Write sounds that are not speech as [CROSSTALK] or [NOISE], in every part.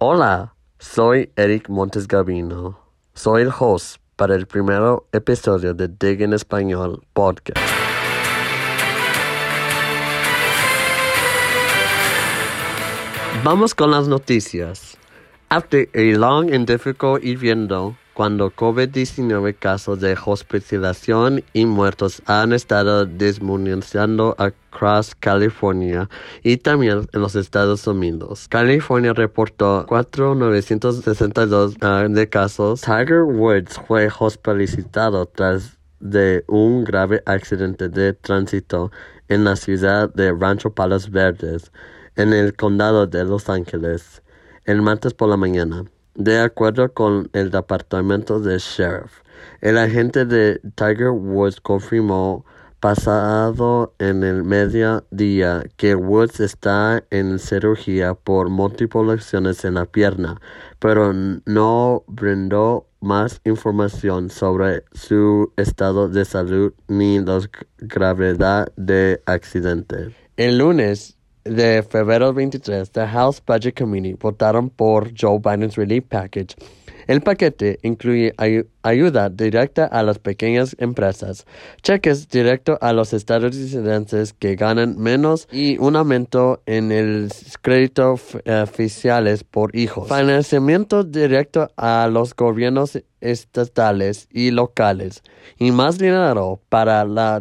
Hola, soy Eric Montes Gabino. Soy el host para el primer episodio de Dig en Español podcast. Vamos con las noticias. After a long and difficult invierno, cuando COVID-19 casos de hospitalización y muertos han estado disminuyendo across California y también en los Estados Unidos. California reportó 4,962 uh, de casos. Tiger Woods fue hospitalizado tras de un grave accidente de tránsito en la ciudad de Rancho Palos Verdes, en el condado de Los Ángeles, el martes por la mañana. De acuerdo con el Departamento de Sheriff, el agente de Tiger Woods confirmó pasado en el mediodía que Woods está en cirugía por múltiples en la pierna, pero no brindó más información sobre su estado de salud ni la gravedad del accidente. El lunes, de febrero 23, the House Budget Committee votaron por Joe Biden's Relief Package. El paquete incluye ayuda directa a las pequeñas empresas, cheques directos a los estadounidenses que ganan menos y un aumento en el crédito oficiales por hijos, financiamiento directo a los gobiernos estatales y locales y más dinero para la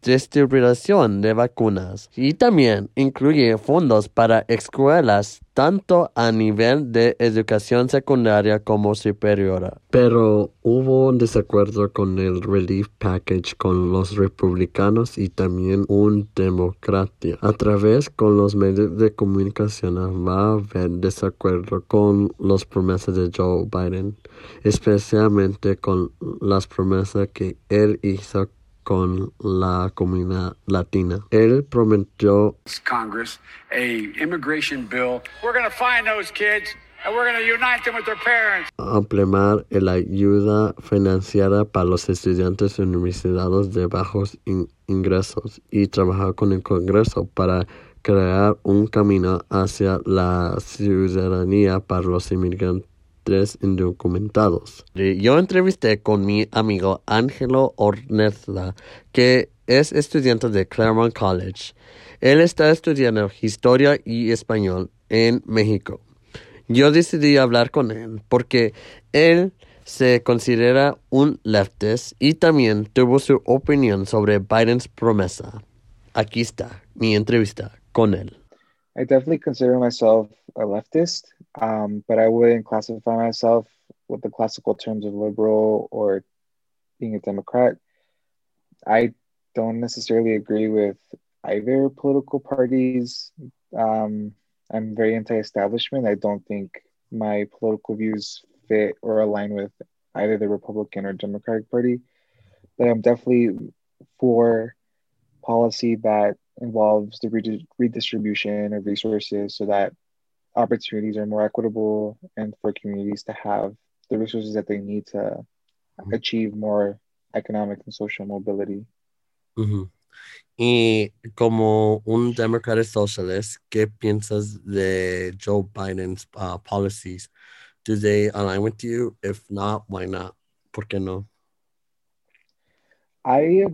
de vacunas y también incluye fondos para escuelas tanto a nivel de educación secundaria como superior. Pero hubo un desacuerdo con el Relief Package con los republicanos y también un demócrata. A través con los medios de comunicación va a haber desacuerdo con las promesas de Joe Biden, especialmente con las promesas que él hizo con la comunidad latina. Él prometió Congress a immigration bill. We're going to find those kids and we're going to unite them with their parents. Ampliar la ayuda financiera para los estudiantes universitarios de bajos ingresos y trabajar con el Congreso para crear un camino hacia la ciudadanía para los inmigrantes indocumentados. Yo entrevisté con mi amigo Ángelo Ornella, que es estudiante de Claremont College. Él está estudiando historia y español en México. Yo decidí hablar con él porque él se considera un leftist y también tuvo su opinión sobre Biden's promesa. Aquí está mi entrevista con él. I definitely consider myself a leftist, um, but I wouldn't classify myself with the classical terms of liberal or being a Democrat. I don't necessarily agree with either political parties. Um, I'm very anti establishment. I don't think my political views fit or align with either the Republican or Democratic Party, but I'm definitely for policy that involves the redistribution of resources so that opportunities are more equitable and for communities to have the resources that they need to mm-hmm. achieve more economic and social mobility. Mm-hmm. Y como un Democratic Socialist, ¿qué piensas de Joe Biden's uh, policies? Do they align with you? If not, why not? ¿Por qué no? I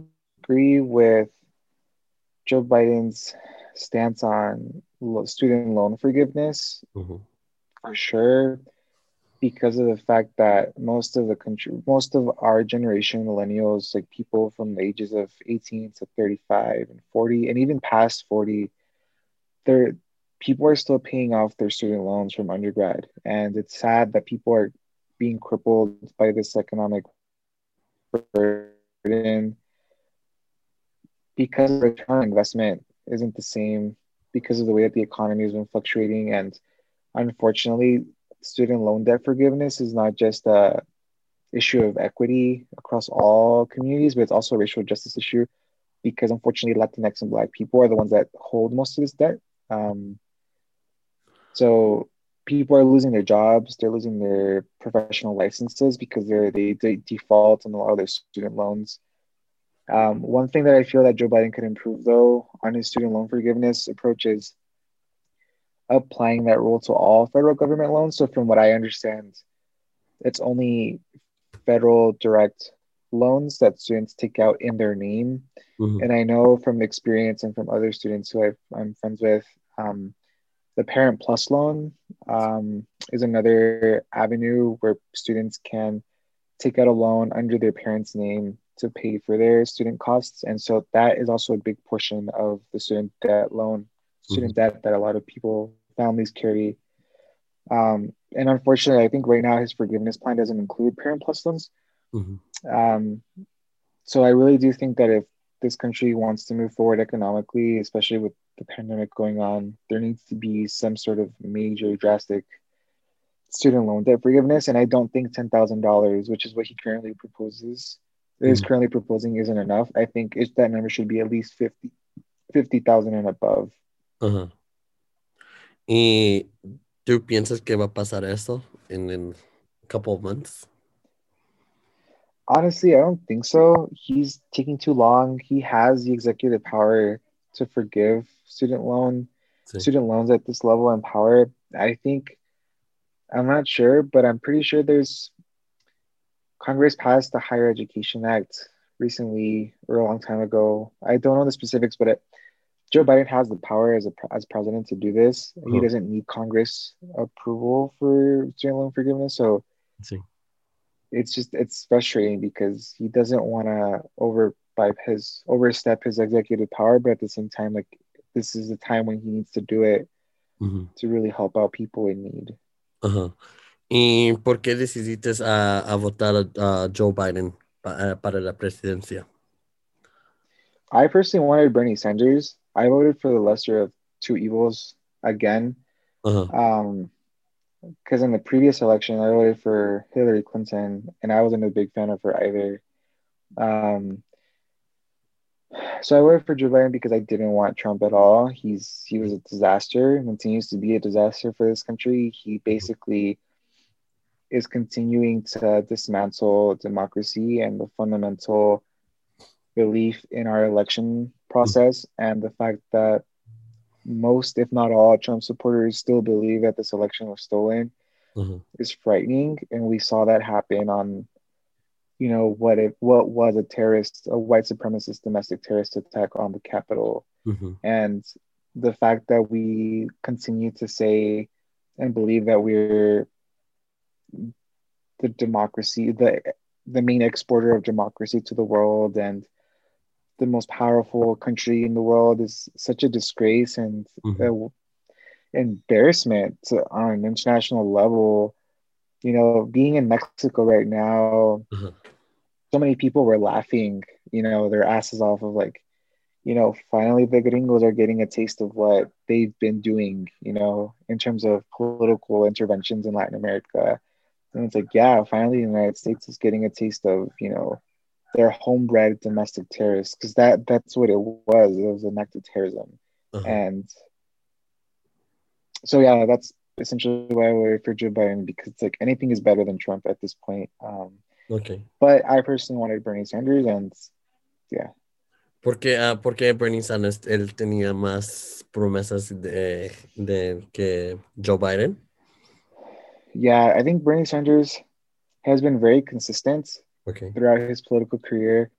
agree with Joe Biden's stance on student loan forgiveness mm-hmm. for sure because of the fact that most of the country most of our generation millennials like people from the ages of 18 to 35 and 40 and even past 40 they're people are still paying off their student loans from undergrad and it's sad that people are being crippled by this economic burden because return on investment isn't the same because of the way that the economy has been fluctuating. And unfortunately student loan debt forgiveness is not just a issue of equity across all communities but it's also a racial justice issue because unfortunately latinx and black people are the ones that hold most of this debt. Um, so people are losing their jobs. They're losing their professional licenses because they're they, they default on a lot of their student loans um, one thing that I feel that Joe Biden could improve, though, on his student loan forgiveness approach is applying that rule to all federal government loans. So, from what I understand, it's only federal direct loans that students take out in their name. Mm-hmm. And I know from experience and from other students who i am friends with, um, the Parent Plus loan um, is another avenue where students can take out a loan under their parents' name to pay for their student costs. And so that is also a big portion of the student debt loan, student mm-hmm. debt that a lot of people, families carry. Um, and unfortunately, I think right now his forgiveness plan doesn't include Parent Plus loans. Mm-hmm. Um, so I really do think that if this country wants to move forward economically, especially with the pandemic going on, there needs to be some sort of major, drastic student loan debt forgiveness. And I don't think $10,000, which is what he currently proposes, mm-hmm. is currently proposing, isn't enough. I think it, that number should be at least 50 50,000 and above. Uh-huh. ¿Y tú piensas que va a pasar esto in, in a couple of months? Honestly, I don't think so. He's taking too long. He has the executive power to forgive student loan sí. student loans at this level and power. I think I'm not sure, but I'm pretty sure there's Congress passed the Higher Education Act recently or a long time ago. I don't know the specifics, but it, Joe Biden has the power as a as president to do this. Oh. He doesn't need Congress approval for student loan forgiveness, so it's just it's frustrating because he doesn't want to over by his overstep his executive power, but at the same time, like this is the time when he needs to do it mm-hmm. to really help out people in need. Uh-huh. ¿Y por qué decidiste a, a votar a, Joe Biden para, para la presidencia? I personally wanted Bernie Sanders. I voted for the lesser of two evils again. Uh-huh. Um, because in the previous election, I voted for Hillary Clinton, and I wasn't a big fan of her either. Um, so I voted for Joe Biden because I didn't want Trump at all. He's he was a disaster, continues to be a disaster for this country. He basically is continuing to dismantle democracy and the fundamental belief in our election process and the fact that most, if not all, Trump supporters still believe that this election was stolen mm-hmm. is frightening. And we saw that happen on, you know, what if what was a terrorist, a white supremacist domestic terrorist attack on the Capitol. Mm-hmm. And the fact that we continue to say and believe that we're the democracy, the the main exporter of democracy to the world and the most powerful country in the world is such a disgrace and mm-hmm. embarrassment on an international level. You know, being in Mexico right now, mm-hmm. so many people were laughing, you know, their asses off of like, you know, finally the gringos are getting a taste of what they've been doing, you know, in terms of political interventions in Latin America. And it's like, yeah, finally the United States is getting a taste of, you know, they're homebred domestic terrorists because that that's what it was. It was an act of terrorism, uh-huh. and so yeah, that's essentially why I voted for Joe Biden because it's like anything is better than Trump at this point. Um, okay. But I personally wanted Bernie Sanders, and yeah. Porque, uh, porque Bernie Sanders él tenía más promesas de, de que Joe Biden. Yeah, I think Bernie Sanders has been very consistent okay. throughout his political career,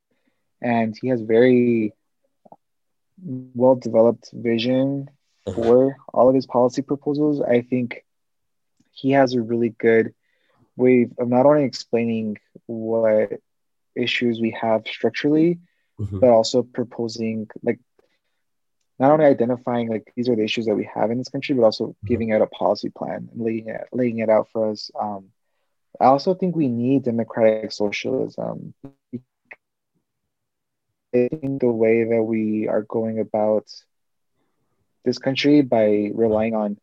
and he has very well developed vision uh-huh. for all of his policy proposals. I think he has a really good way of not only explaining what issues we have structurally, mm-hmm. but also proposing like not only identifying like these are the issues that we have in this country, but also mm-hmm. giving out a policy plan and laying it laying it out for us um, I also think we need democratic socialism. I think the way that we are going about this country by relying on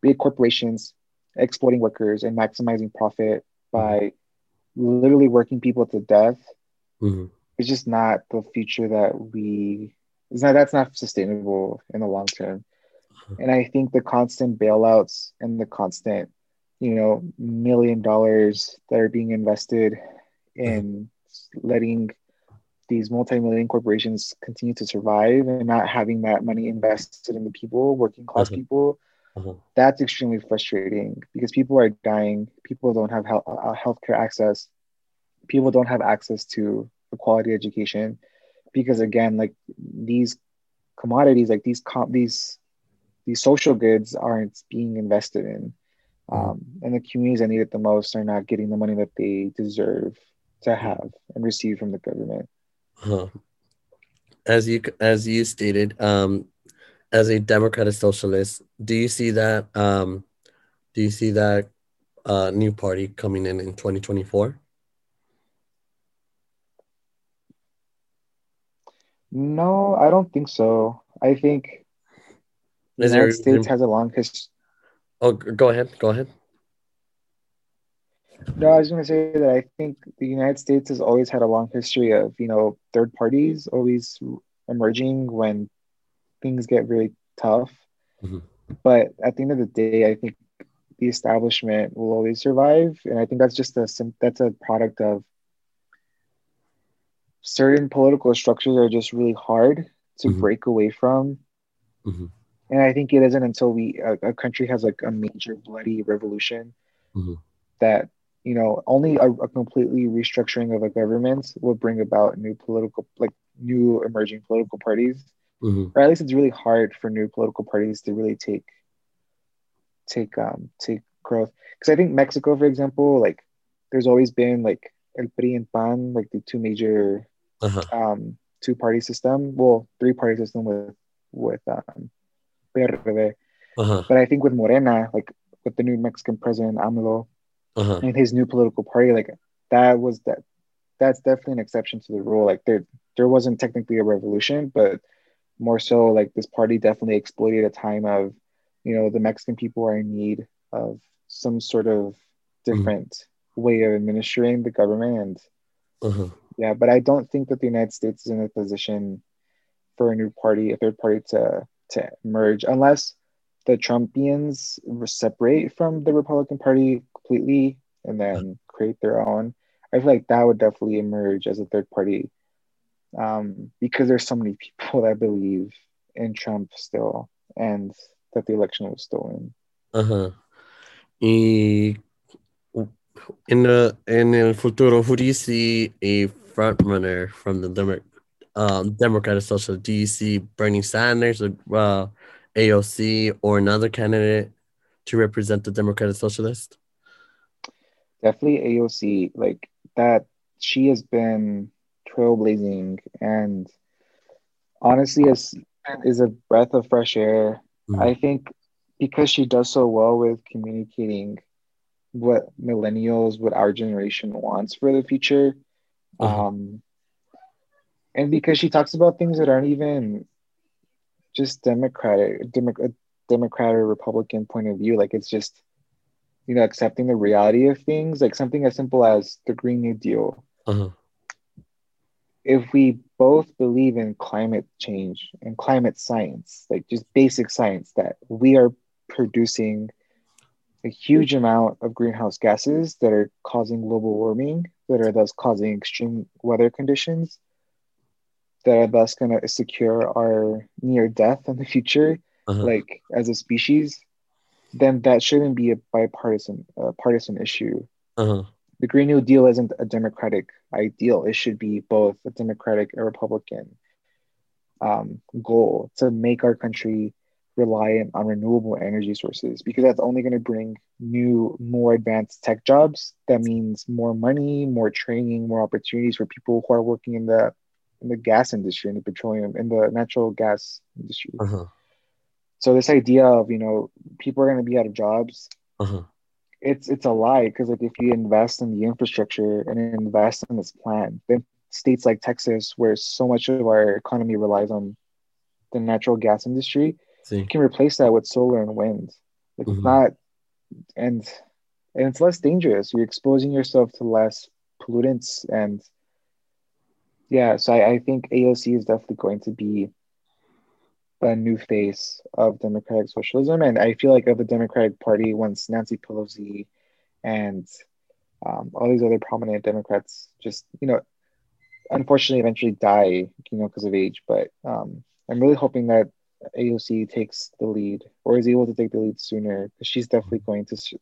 big corporations exploiting workers and maximizing profit by literally working people to death mm-hmm. is just not the future that we not that's not sustainable in the long term. And I think the constant bailouts and the constant you know million dollars that are being invested in letting these multi-million corporations continue to survive and not having that money invested in the people, working class Uh-huh. people, Uh-huh. that's extremely frustrating because people are dying. People don't have health uh, healthcare access. People don't have access to a quality education because again, like these commodities, like these com- these these social goods aren't being invested in, um, and the communities that need it the most are not getting the money that they deserve to have and receive from the government. Uh-huh. As you as you stated, um, as a democratic socialist, do you see that um, do you see that uh, new party coming in in 2024? No, I don't think so. I think the Is there United a States has a long history. Oh, go ahead. Go ahead. No, I was going to say that I think the United States has always had a long history of, you know, third parties always emerging when things get really tough. Mhm. But at the end of the day, I think the establishment will always survive, and I think that's just a that's a product of certain political structures are just really hard to Mhm. break away from. Mhm. And I think it isn't until we a, a country has like a major bloody revolution Mhm. that you know only a, a completely restructuring of a government will bring about new political like new emerging political parties Mhm. or at least it's really hard for new political parties to really take take um take growth because i think mexico for example like there's always been like el pri and pan like the two major Uh-huh. um two party system well three party system with with um PRD. Uh-huh. but i think with morena like with the new mexican president amlo Uh-huh. and his new political party like that was that that's definitely an exception to the rule like there there wasn't technically a revolution but more so like this party definitely exploited a time of you know the mexican people are in need of some sort of different way of administering the government and Uh-huh. Yeah but i don't think that the united states is in a position for a new party a third party to to emerge unless the trumpians separate from the republican party completely and then create their own i feel like that would definitely emerge as a third party um, because there's so many people [LAUGHS] that believe in trump still and that the election was stolen Ajá. Y in the in el futuro, who do you see a front runner from the Demo- um, Democratic Social? Do you see Bernie Sanders or uh, AOC or another candidate to represent the Democratic Socialist? definitely aoc like that she has been trailblazing and honestly is is a breath of fresh air Mhm. i think because she does so well with communicating what millennials what our generation wants for the future Uh-huh. um and because she talks about things that aren't even just democratic Demo- a democrat or republican point of view like it's just you know accepting the reality of things like something as simple as the green new deal Uh-huh. if we both believe in climate change and climate science, like just basic science, that we are producing a huge amount of greenhouse gases that are causing global warming, that are thus causing extreme weather conditions, that are thus going to secure our near death in the future, Uh-huh. like as a species, then that shouldn't be a bipartisan uh, partisan issue Uh-huh. the Green New Deal isn't a democratic ideal. It should be both a democratic and Republican um, goal to make our country reliant on renewable energy sources because that's only going to bring new, more advanced tech jobs. That means more money, more training, more opportunities for people who are working in the in the gas industry, in the petroleum, in the natural gas industry. Uh-huh. So this idea of you know people are going to be out of jobs Uh-huh. it's it's a lie because like if you invest in the infrastructure and invest in this plan, then states like Texas, where so much of our economy relies on the natural gas industry, See. you can replace that with solar and wind. Like Mhm. it's not, and and it's less dangerous. You're exposing yourself to less pollutants, and yeah. So I, I think AOC is definitely going to be a new face of democratic socialism, and I feel like of the Democratic Party once Nancy Pelosi and um, all these other prominent Democrats just you know unfortunately eventually die, you know, because of age. But um, I'm really hoping that AOC takes the lead or is able to take the lead sooner because she's definitely going to su-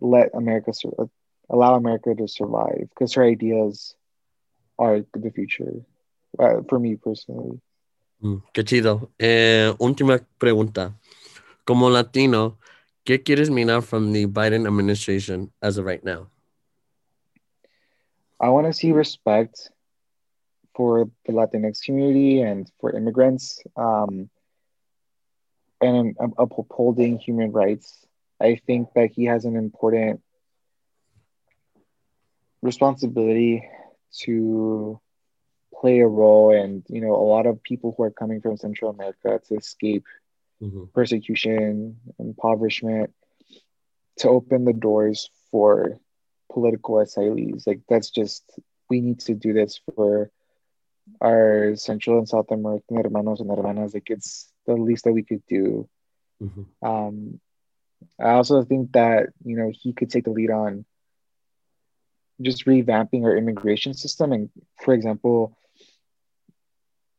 let America sur- allow America to survive because her ideas are the future uh, for me personally. Mm, qué chido. Eh, última pregunta. Como latino, ¿qué quieres mirar from the Biden administration as of right now? I want to see respect for the Latinx community and for immigrants, um, and um, upholding human rights. I think that he has an important responsibility to play a role and you know a lot of people who are coming from central america to escape mm-hmm. persecution impoverishment to open the doors for political asylees like that's just we need to do this for our central and south american hermanos and hermanas like it's the least that we could do mm-hmm. um i also think that you know he could take the lead on just revamping our immigration system and for example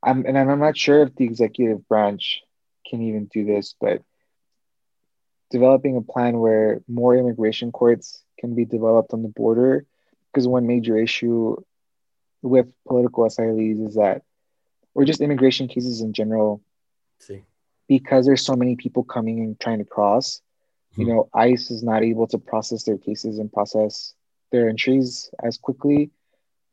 i'm and i'm not sure if the executive branch can even do this but developing a plan where more immigration courts can be developed on the border because one major issue with political asylees is that or just immigration cases in general See. because there's so many people coming and trying to cross Hmm. you know ice is not able to process their cases and process their entries as quickly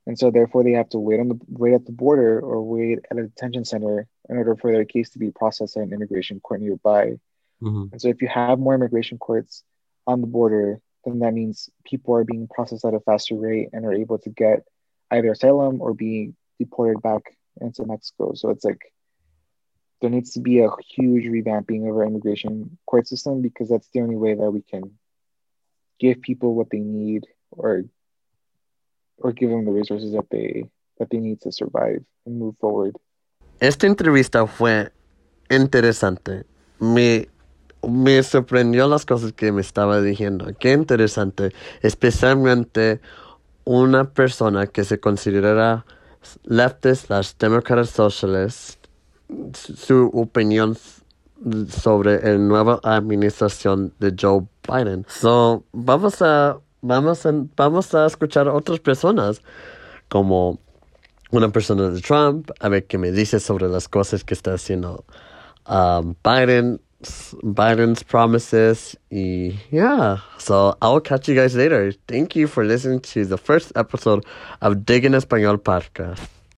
and so therefore they have to wait on the wait at the border or wait at a detention center in order for their case to be processed at an immigration court nearby Mhm. and so if you have more immigration courts on the border then that means people are being processed at a faster rate and are able to get either asylum or being deported back into mexico so it's like there needs to be a huge revamping of our immigration court system because that's the only way that we can give people what they need or or give them the resources that they that they need to survive and move forward. Esta entrevista fue interesante. Me, me sorprendió las cosas que me estaba diciendo. Qué interesante. Especialmente una persona que se considera leftist slash democratic socialist. Su opinión sobre el nueva administración de Joe Biden. So, vamos a, vamos a, vamos a escuchar a otras personas como una persona de Trump, a ver qué me dice sobre las cosas que está haciendo um, Biden, Biden's promises. Yeah, so I'll catch you guys later. Thank you for listening to the first episode of Dig en Español podcast.